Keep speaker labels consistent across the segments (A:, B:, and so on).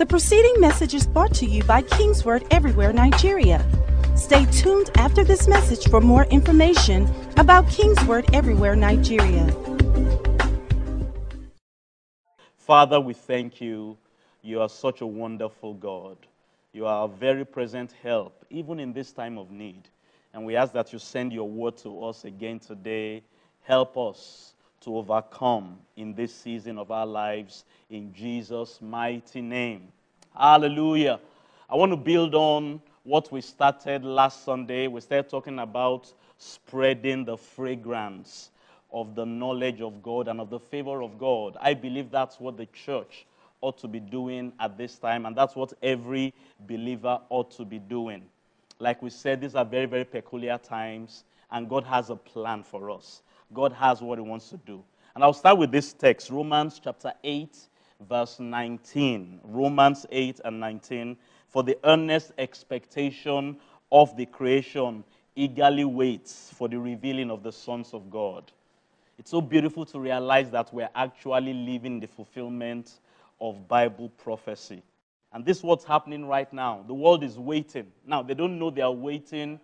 A: The preceding message is brought to you by Kingsword Everywhere Nigeria. Stay tuned after this message for more information about Kingsword Everywhere Nigeria.
B: Father, we thank you. You are such a wonderful God. You are a very present help, even in this time of need. And we ask that you send your word to us again today. Help us to overcome in this season of our lives in Jesus' mighty name. Hallelujah. I want to build on what we started last Sunday. We started talking about spreading the fragrance of the knowledge of God and of the favor of God. I believe that's what the church ought to be doing at this time, and that's what every believer ought to be doing. Like we said, these are very, very peculiar times, and God has a plan for us. God has what He wants to do. And I'll start with this text Romans chapter 8, verse 19. Romans 8 and 19. For the earnest expectation of the creation eagerly waits for the revealing of the sons of God. It's so beautiful to realize that we're actually living the fulfillment of Bible prophecy. And this is what's happening right now. The world is waiting. Now, they don't know they are waiting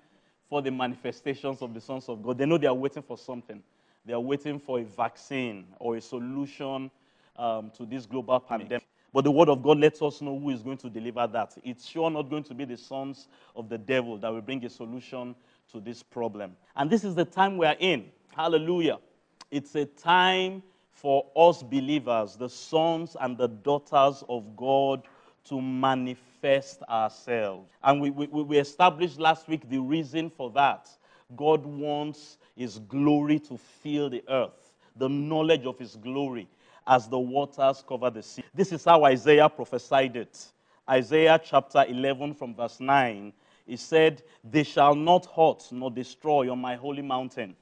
B: for the manifestations of the sons of God. They know they are waiting for something. They are waiting for a vaccine or a solution um, to this global pandemic. But the word of God lets us know who is going to deliver that. It's sure not going to be the sons of the devil that will bring a solution to this problem. And this is the time we are in. Hallelujah. It's a time for us believers, the sons and the daughters of God, to manifest ourselves. And we, we, we established last week the reason for that. God wants His glory to fill the earth, the knowledge of His glory as the waters cover the sea. This is how Isaiah prophesied it. Isaiah chapter 11, from verse 9, he said, They shall not hurt nor destroy on my holy mountain,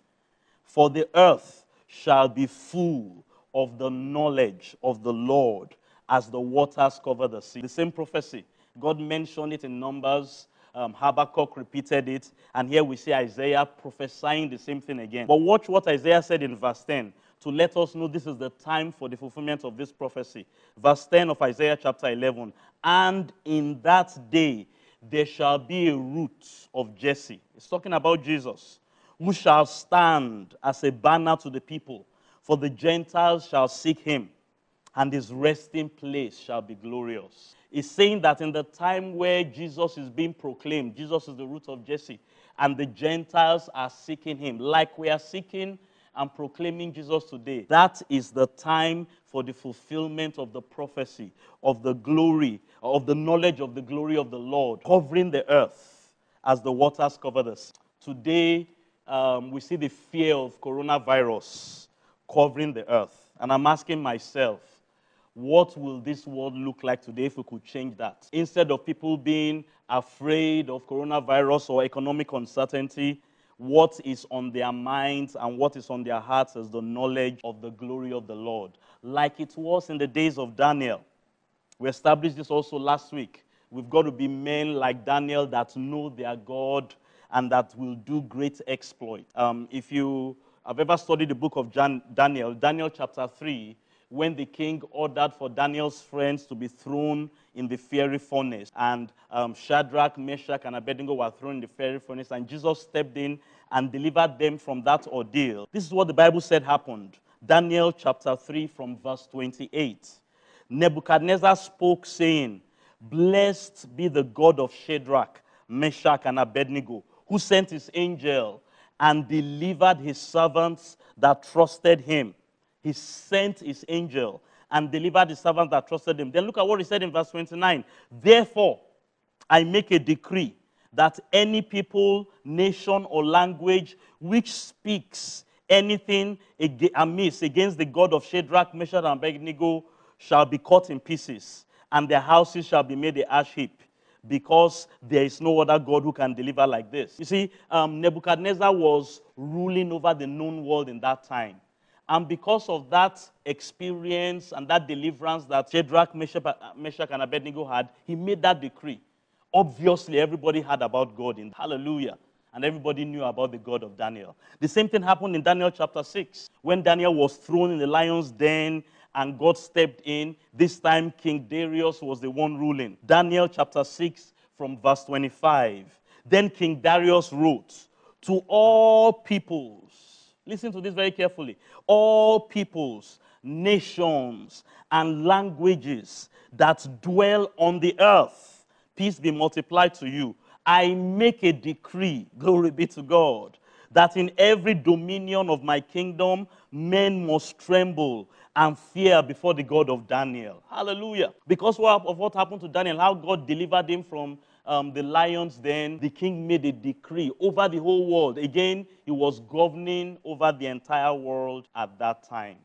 B: for the earth shall be full of the knowledge of the Lord as the waters cover the sea. The same prophecy. God mentioned it in Numbers. Um, Habakkuk repeated it. And here we see Isaiah prophesying the same thing again. But watch what Isaiah said in verse 10 to let us know this is the time for the fulfillment of this prophecy. Verse 10 of Isaiah chapter 11. And in that day there shall be a root of Jesse. It's talking about Jesus, who shall stand as a banner to the people for the Gentiles shall seek him, and his resting place shall be glorious. It's saying that in the time where Jesus is being proclaimed, Jesus is the root of Jesse, and the Gentiles are seeking him, like we are seeking and proclaiming Jesus today. That is the time for the fulfillment of the prophecy, of the glory, of the knowledge of the glory of the Lord, covering the earth as the waters cover the sea. Today, um, we see the fear of coronavirus covering the earth. And I'm asking myself, what will this world look like today if we could change that? Instead of people being afraid of coronavirus or economic uncertainty, what is on their minds and what is on their hearts is the knowledge of the glory of the Lord, like it was in the days of Daniel. We established this also last week. We've got to be men like Daniel that know their God and that will do great exploit. Um, if you have ever studied the book of Jan, Daniel, Daniel chapter 3, when the king ordered for Daniel's friends to be thrown in the fiery furnace, and um, Shadrach, Meshach, and Abednego were thrown in the fiery furnace, and Jesus stepped in and delivered them from that ordeal. This is what the Bible said happened. Daniel chapter 3, from verse 28. Nebuchadnezzar spoke, saying, Blessed be the God of Shadrach, Meshach, and Abednego, who sent his angel and delivered his servants that trusted him. He sent his angel and delivered the servants that trusted him. Then look at what he said in verse 29. Therefore, I make a decree that any people, nation, or language which speaks anything amiss against the God of Shadrach, Meshach, and Abednego shall be cut in pieces, and their houses shall be made a ash heap because there is no other God who can deliver like this. You see, um, Nebuchadnezzar was ruling over the known world in that time. And because of that experience and that deliverance that Shadrach, Meshach, and Abednego had, he made that decree. Obviously, everybody heard about God in Hallelujah. And everybody knew about the God of Daniel. The same thing happened in Daniel chapter 6 when Daniel was thrown in the lion's den and God stepped in. This time, King Darius was the one ruling. Daniel chapter 6, from verse 25. Then King Darius wrote, To all peoples, listen to this very carefully, all peoples, nations, and languages that dwell on the earth, peace be multiplied to you. I make a decree, glory be to God, that in every dominion of my kingdom, men must tremble and fear before the God of Daniel. Hallelujah. Because of what happened to Daniel, how God delivered him from um, the lions, then the king made a decree over the whole world. Again, he was governing over the entire world at that time.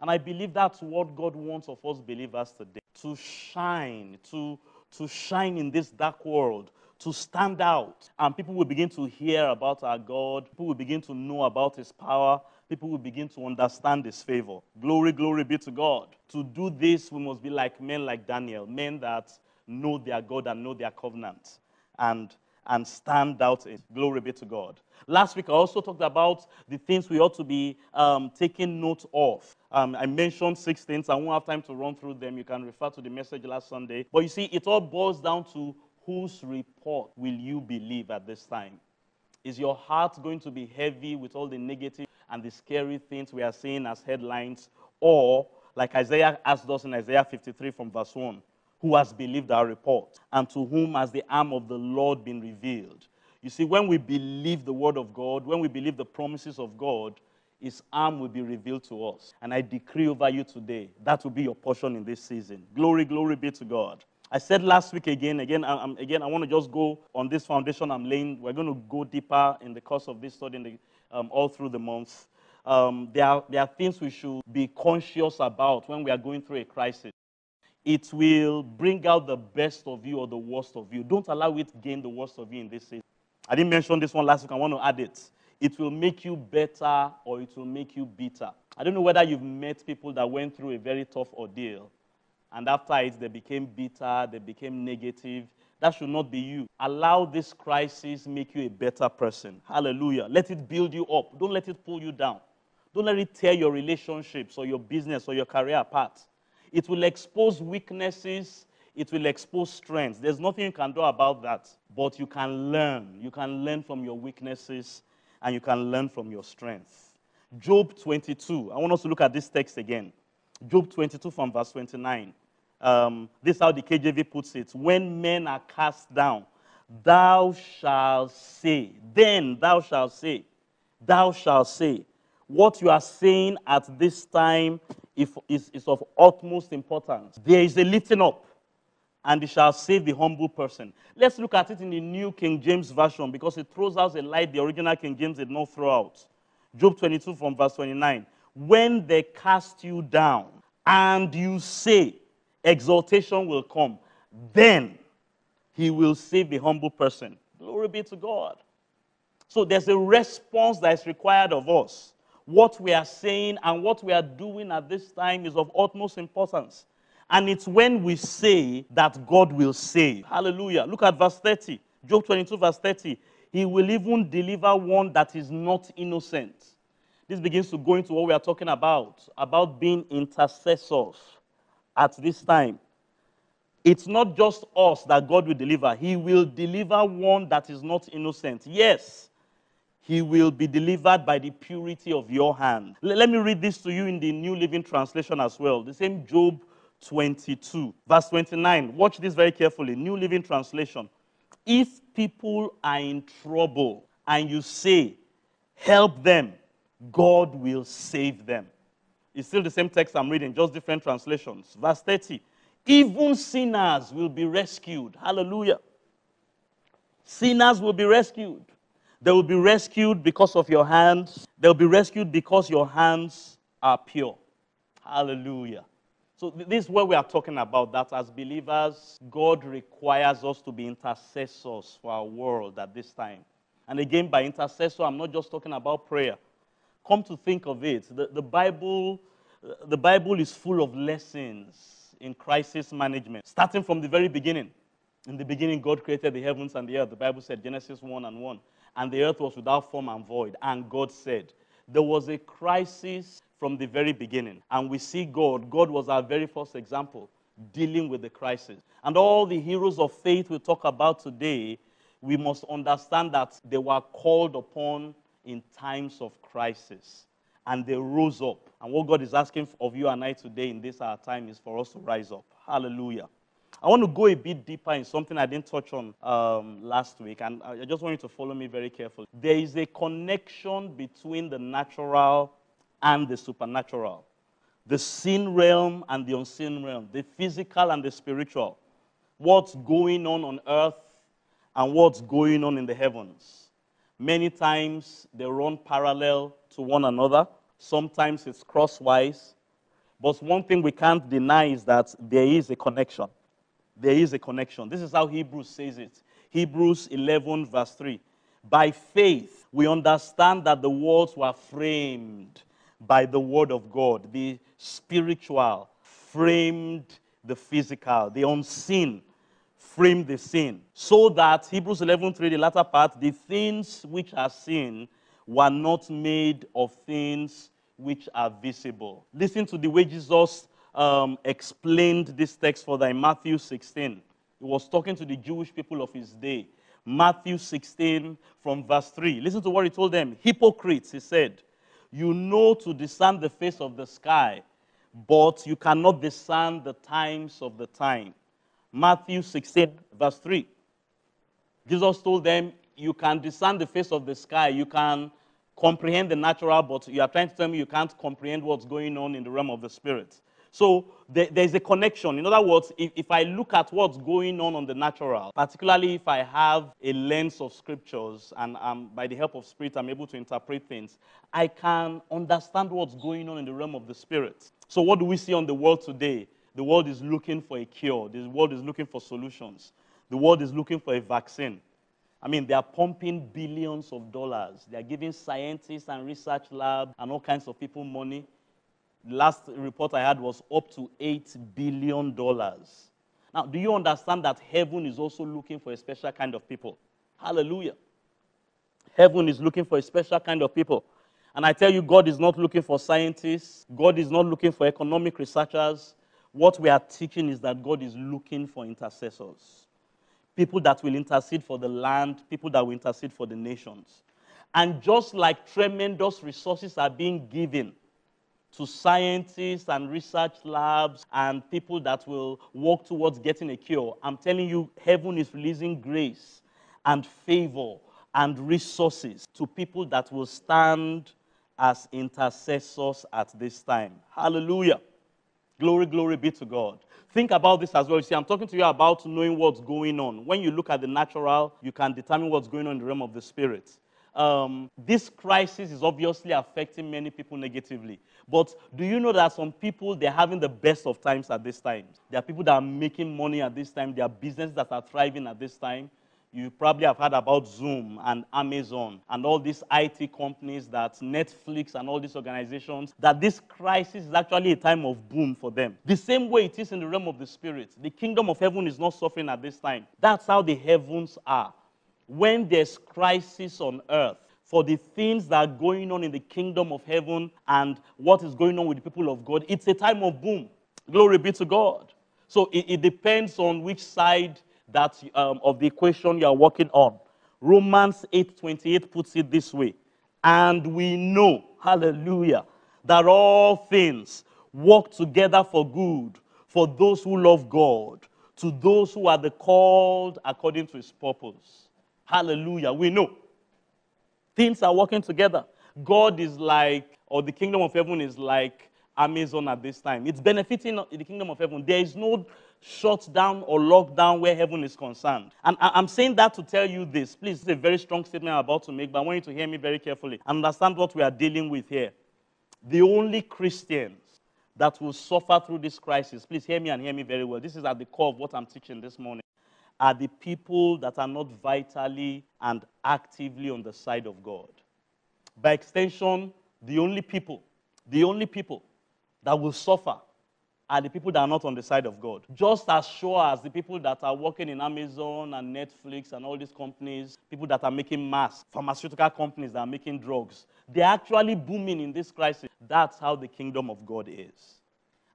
B: And I believe that's what God wants of us believers today to shine, to, to shine in this dark world, to stand out. And people will begin to hear about our God, people will begin to know about His power, people will begin to understand His favor. Glory, glory be to God. To do this, we must be like men like Daniel, men that know their God and know their covenant and, and stand out in. Glory be to God. Last week, I also talked about the things we ought to be um, taking note of. Um, I mentioned six things. I won't have time to run through them. You can refer to the message last Sunday. But you see, it all boils down to whose report will you believe at this time? Is your heart going to be heavy with all the negative and the scary things we are seeing as headlines? Or, like Isaiah asked us in Isaiah 53 from verse 1, who has believed our report, and to whom has the arm of the Lord been revealed. You see, when we believe the word of God, when we believe the promises of God, his arm will be revealed to us. And I decree over you today, that will be your portion in this season. Glory, glory be to God. I said last week again, again, I'm, again, I want to just go on this foundation I'm laying. We're going to go deeper in the course of this study the, um, all through the month. Um, there, are, there are things we should be conscious about when we are going through a crisis it will bring out the best of you or the worst of you. Don't allow it gain the worst of you in this season. I didn't mention this one last week. I want to add it. It will make you better or it will make you bitter. I don't know whether you've met people that went through a very tough ordeal and after it they became bitter, they became negative. That should not be you. Allow this crisis make you a better person. Hallelujah. Let it build you up. Don't let it pull you down. Don't let it tear your relationships or your business or your career apart. It will expose weaknesses, it will expose strengths. There's nothing you can do about that, but you can learn. You can learn from your weaknesses and you can learn from your strengths. Job 22. I want us to look at this text again. Job 22 from verse 29. Um, this is how the KJV puts it. When men are cast down, thou shalt say, then thou shalt say, thou shalt say, what you are saying at this time is, is of utmost importance. There is a lifting up, and it shall save the humble person. Let's look at it in the New King James Version because it throws out a light the original King James did not throw out. Job 22 from verse 29. When they cast you down and you say, exaltation will come, then he will save the humble person. Glory be to God. So there's a response that is required of us what we are saying and what we are doing at this time is of utmost importance. And it's when we say that God will save. Hallelujah. Look at verse 30. Job 22, verse 30. He will even deliver one that is not innocent. This begins to go into what we are talking about, about being intercessors at this time. It's not just us that God will deliver, He will deliver one that is not innocent. Yes, he will be delivered by the purity of your hand. Let me read this to you in the New Living Translation as well. The same Job 22, verse 29. Watch this very carefully. New Living Translation. If people are in trouble and you say, help them, God will save them. It's still the same text I'm reading, just different translations. Verse 30. Even sinners will be rescued. Hallelujah. Sinners will be rescued. They will be rescued because of your hands. They'll be rescued because your hands are pure. Hallelujah. So, this is what we are talking about that as believers, God requires us to be intercessors for our world at this time. And again, by intercessor, I'm not just talking about prayer. Come to think of it, the, the, Bible, the Bible is full of lessons in crisis management, starting from the very beginning. In the beginning, God created the heavens and the earth. The Bible said, Genesis 1 and 1 and the earth was without form and void. And God said, There was a crisis from the very beginning. And we see God. God was our very first example dealing with the crisis. And all the heroes of faith we talk about today, we must understand that they were called upon in times of crisis. And they rose up. And what God is asking of you and I today in this our time is for us to rise up. Hallelujah. I want to go a bit deeper in something I didn't touch on um, last week, and I just want you to follow me very carefully. There is a connection between the natural and the supernatural, the seen realm and the unseen realm, the physical and the spiritual, what's going on on earth and what's going on in the heavens. Many times they run parallel to one another, sometimes it's crosswise. But one thing we can't deny is that there is a connection there is a connection. This is how Hebrews says it. Hebrews 11, verse 3. By faith, we understand that the worlds were framed by the word of God. The spiritual framed the physical, the unseen framed the seen. So that, Hebrews 11, 3, the latter part, the things which are seen were not made of things which are visible. Listen to the way Jesus um, explained this text for them Matthew 16. He was talking to the Jewish people of his day. Matthew 16 from verse 3. Listen to what he told them. Hypocrites, he said, you know to discern the face of the sky, but you cannot discern the times of the time. Matthew 16, verse 3. Jesus told them, You can discern the face of the sky, you can comprehend the natural, but you are trying to tell me you can't comprehend what's going on in the realm of the spirit. So there, there's a connection. In other words, if, if I look at what's going on on the natural, particularly if I have a lens of scriptures and um, by the help of spirit I'm able to interpret things, I can understand what's going on in the realm of the spirit. So what do we see on the world today? The world is looking for a cure. The world is looking for solutions. The world is looking for a vaccine. I mean, they are pumping billions of dollars. They are giving scientists and research labs and all kinds of people money last report I had was up to $8 billion. Now, do you understand that heaven is also looking for a special kind of people? Hallelujah. Heaven is looking for a special kind of people. And I tell you, God is not looking for scientists, God is not looking for economic researchers. What we are teaching is that God is looking for intercessors. People that will intercede for the land, people that will intercede for the nations. And just like tremendous resources are being given to scientists and research labs and people that will work towards getting a cure. I'm telling you, heaven is releasing grace and favor and resources to people that will stand as intercessors at this time. Hallelujah. Glory, glory be to God. Think about this as well. You see, I'm talking to you about knowing what's going on. When you look at the natural, you can determine what's going on in the realm of the spirit um, this crisis is obviously affecting many people negatively. But do you know that some people, they're having the best of times at this time? There are people that are making money at this time. There are businesses that are thriving at this time. You probably have heard about Zoom and Amazon and all these IT companies that Netflix and all these organizations, that this crisis is actually a time of boom for them. The same way it is in the realm of the spirit. The kingdom of heaven is not suffering at this time. That's how the heavens are when there's crisis on earth, for the things that are going on in the kingdom of heaven and what is going on with the people of God, it's a time of boom. Glory be to God. So it, it depends on which side that um, of the equation you are working on. Romans 8:28 puts it this way, and we know, hallelujah, that all things work together for good for those who love God, to those who are the called according to His purpose. Hallelujah. We know things are working together. God is like, or the kingdom of heaven is like Amazon at this time. It's benefiting the kingdom of heaven. There is no shutdown or lockdown where heaven is concerned. And I'm saying that to tell you this. Please, it's a very strong statement I'm about to make, but I want you to hear me very carefully. Understand what we are dealing with here. The only Christians that will suffer through this crisis, please hear me and hear me very well. This is at the core of what I'm teaching this morning are the people that are not vitally and actively on the side of God. By extension, the only people, the only people that will suffer are the people that are not on the side of God. Just as sure as the people that are working in Amazon and Netflix and all these companies, people that are making masks, pharmaceutical companies that are making drugs, they're actually booming in this crisis. That's how the kingdom of God is.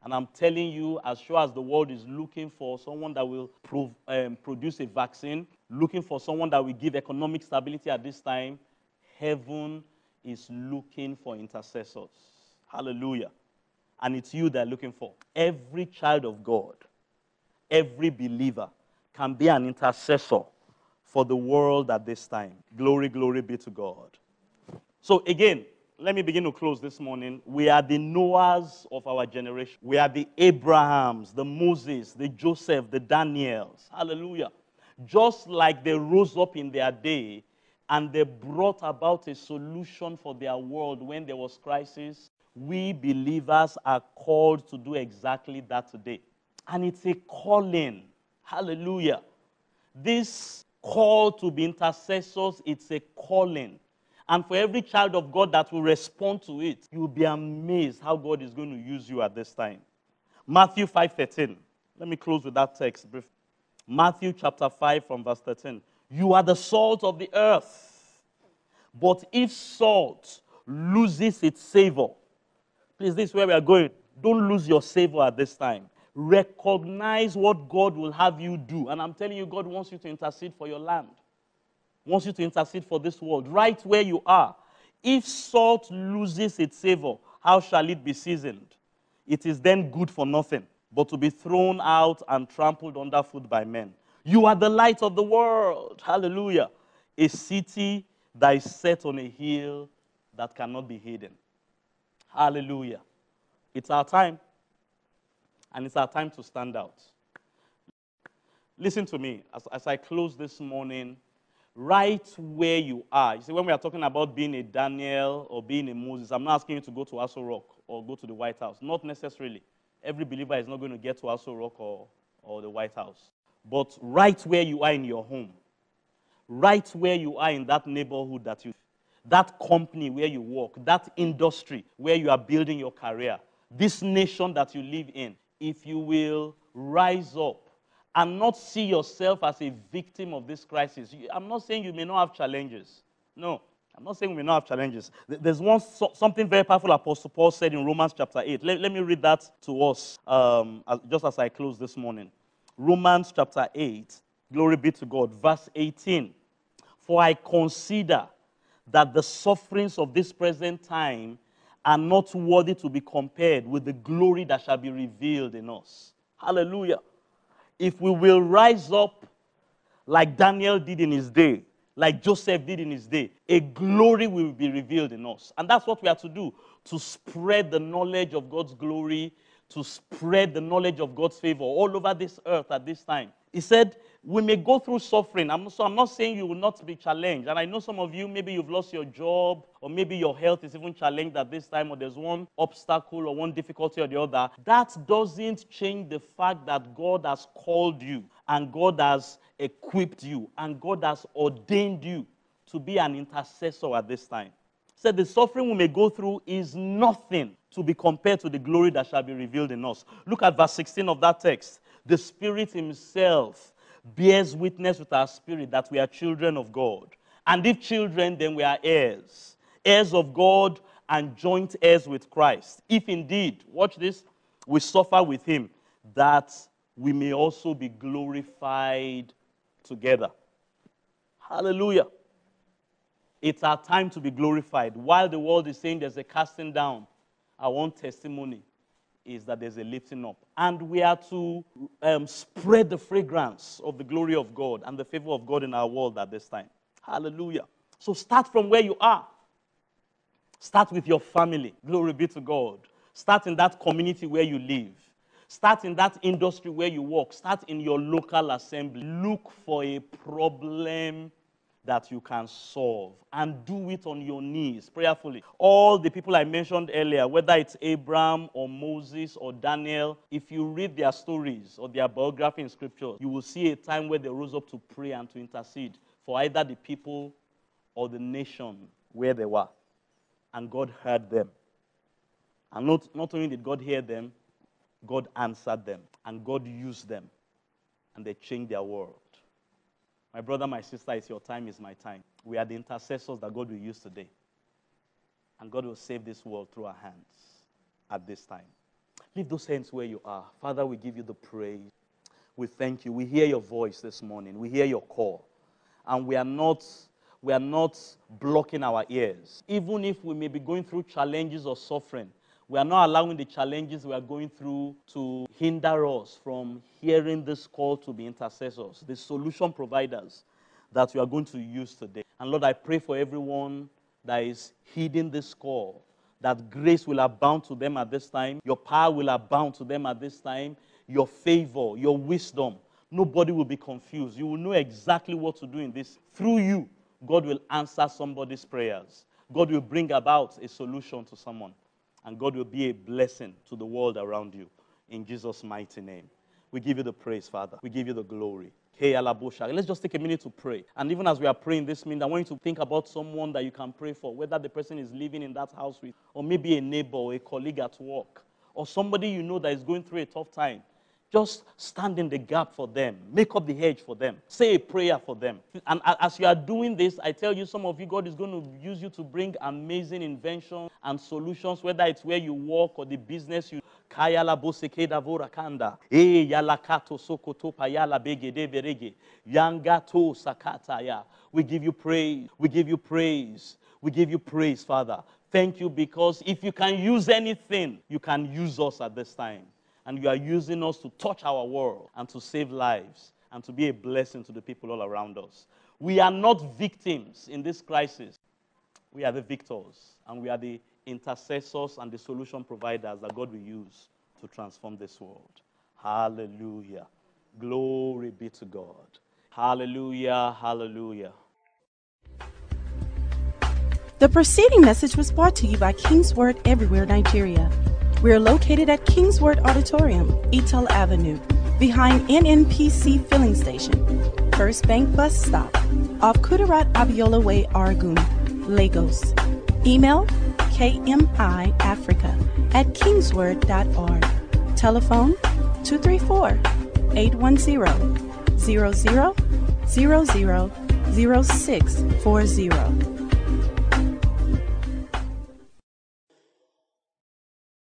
B: And I'm telling you, as sure as the world is looking for someone that will um, produce a vaccine, looking for someone that will give economic stability at this time, heaven is looking for intercessors. Hallelujah. And it's you they're looking for. Every child of God, every believer can be an intercessor for the world at this time. Glory, glory be to God. So, again, let me begin to close this morning. We are the Noahs of our generation. We are the Abrahams, the Moses, the Joseph, the Daniels. Hallelujah. Just like they rose up in their day and they brought about a solution for their world when there was crisis, we believers are called to do exactly that today. And it's a calling. Hallelujah. This call to be intercessors, it's a calling. And for every child of God that will respond to it, you'll be amazed how God is going to use you at this time. Matthew 5:13. Let me close with that text briefly. Matthew chapter 5 from verse 13. You are the salt of the earth. But if salt loses its savor, Please, this is where we are going. Don't lose your savor at this time. Recognize what God will have you do. And I'm telling you, God wants you to intercede for your land, wants you to intercede for this world, right where you are. If salt loses its savor, how shall it be seasoned? It is then good for nothing, but to be thrown out and trampled underfoot by men. You are the light of the world. Hallelujah. A city that is set on a hill that cannot be hidden. Hallelujah. It's our time. And it's our time to stand out. Listen to me as, as I close this morning, right where you are. You see, when we are talking about being a Daniel or being a Moses, I'm not asking you to go to Aso Rock or go to the White House. Not necessarily. Every believer is not going to get to Aso Rock or, or the White House. But right where you are in your home, right where you are in that neighborhood that you that company where you work, that industry where you are building your career, this nation that you live in, if you will rise up and not see yourself as a victim of this crisis. I'm not saying you may not have challenges. No, I'm not saying we may not have challenges. There's one something very powerful Apostle Paul said in Romans chapter 8. Let, let me read that to us um, just as I close this morning. Romans chapter 8, glory be to God, verse 18. For I consider that the sufferings of this present time are not worthy to be compared with the glory that shall be revealed in us. Hallelujah. If we will rise up like Daniel did in his day, like Joseph did in his day, a glory will be revealed in us. And that's what we are to do to spread the knowledge of God's glory, to spread the knowledge of God's favor all over this earth at this time. He said, we may go through suffering. I'm, so I'm not saying you will not be challenged. And I know some of you, maybe you've lost your job, or maybe your health is even challenged at this time, or there's one obstacle or one difficulty or the other. That doesn't change the fact that God has called you, and God has equipped you, and God has ordained you to be an intercessor at this time. Said the suffering we may go through is nothing to be compared to the glory that shall be revealed in us. Look at verse 16 of that text. The Spirit Himself bears witness with our spirit that we are children of God. And if children, then we are heirs, heirs of God and joint heirs with Christ. If indeed, watch this, we suffer with him, that we may also be glorified together. Hallelujah. It's our time to be glorified. While the world is saying there's a casting down, I want testimony is that there's a lifting up. And we are to um, spread the fragrance of the glory of God and the favor of God in our world at this time. Hallelujah. So start from where you are. Start with your family. Glory be to God. Start in that community where you live. Start in that industry where you work. Start in your local assembly. Look for a problem that you can solve and do it on your knees prayerfully. All the people I mentioned earlier, whether it's Abraham or Moses or Daniel, if you read their stories or their biography in scripture, you will see a time where they rose up to pray and to intercede for either the people or the nation where they were. And God heard them. And not, not only did God hear them, God answered them and God used them and they changed their world. My brother, my sister, it's your time, it's my time. We are the intercessors that God will use today. And God will save this world through our hands at this time. Leave those hands where you are. Father, we give you the praise. We thank you. We hear your voice this morning. We hear your call. And we are not we are not blocking our ears. Even if we may be going through challenges or suffering, we are not allowing the challenges we are going through to hinder us from hearing this call to be intercessors, the solution providers that we are going to use today. And Lord, I pray for everyone that is heeding this call, that grace will abound to them at this time, your power will abound to them at this time, your favor, your wisdom. Nobody will be confused. You will know exactly what to do in this. Through you, God will answer somebody's prayers. God will bring about a solution to someone and God will be a blessing to the world around you. In Jesus' mighty name. We give you the praise, Father. We give you the glory. Let's just take a minute to pray. And even as we are praying this minute, I want you to think about someone that you can pray for, whether the person is living in that house with, or maybe a neighbor, or a colleague at work, or somebody you know that is going through a tough time. Just stand in the gap for them. Make up the hedge for them. Say a prayer for them. And as you are doing this, I tell you, some of you, God is going to use you to bring amazing inventions and solutions, whether it's where you work or the business you Kayala bosekeda vorakanda. E yalakato sokoto payala begede verege. Yangato sakataya. We give you praise. We give you praise. We give you praise, Father. Thank you because if you can use anything, you can use us at this time and you are using us to touch our world and to save lives and to be a blessing to the people all around us. We are not victims in this crisis. We are the victors, and we are the intercessors and the solution providers that God will use to transform this world. Hallelujah. Glory be to God. Hallelujah. Hallelujah.
A: The preceding message was brought to you by Kingsword Everywhere, Nigeria. We are located at Kingsword Auditorium, Etal Avenue, behind NNPC Filling Station, First Bank Bus Stop, off Kudirat Abiola Way, Oregun, Lagos. Email kmiafrica at kingsword.org. Telephone 234 810 00 00 0640.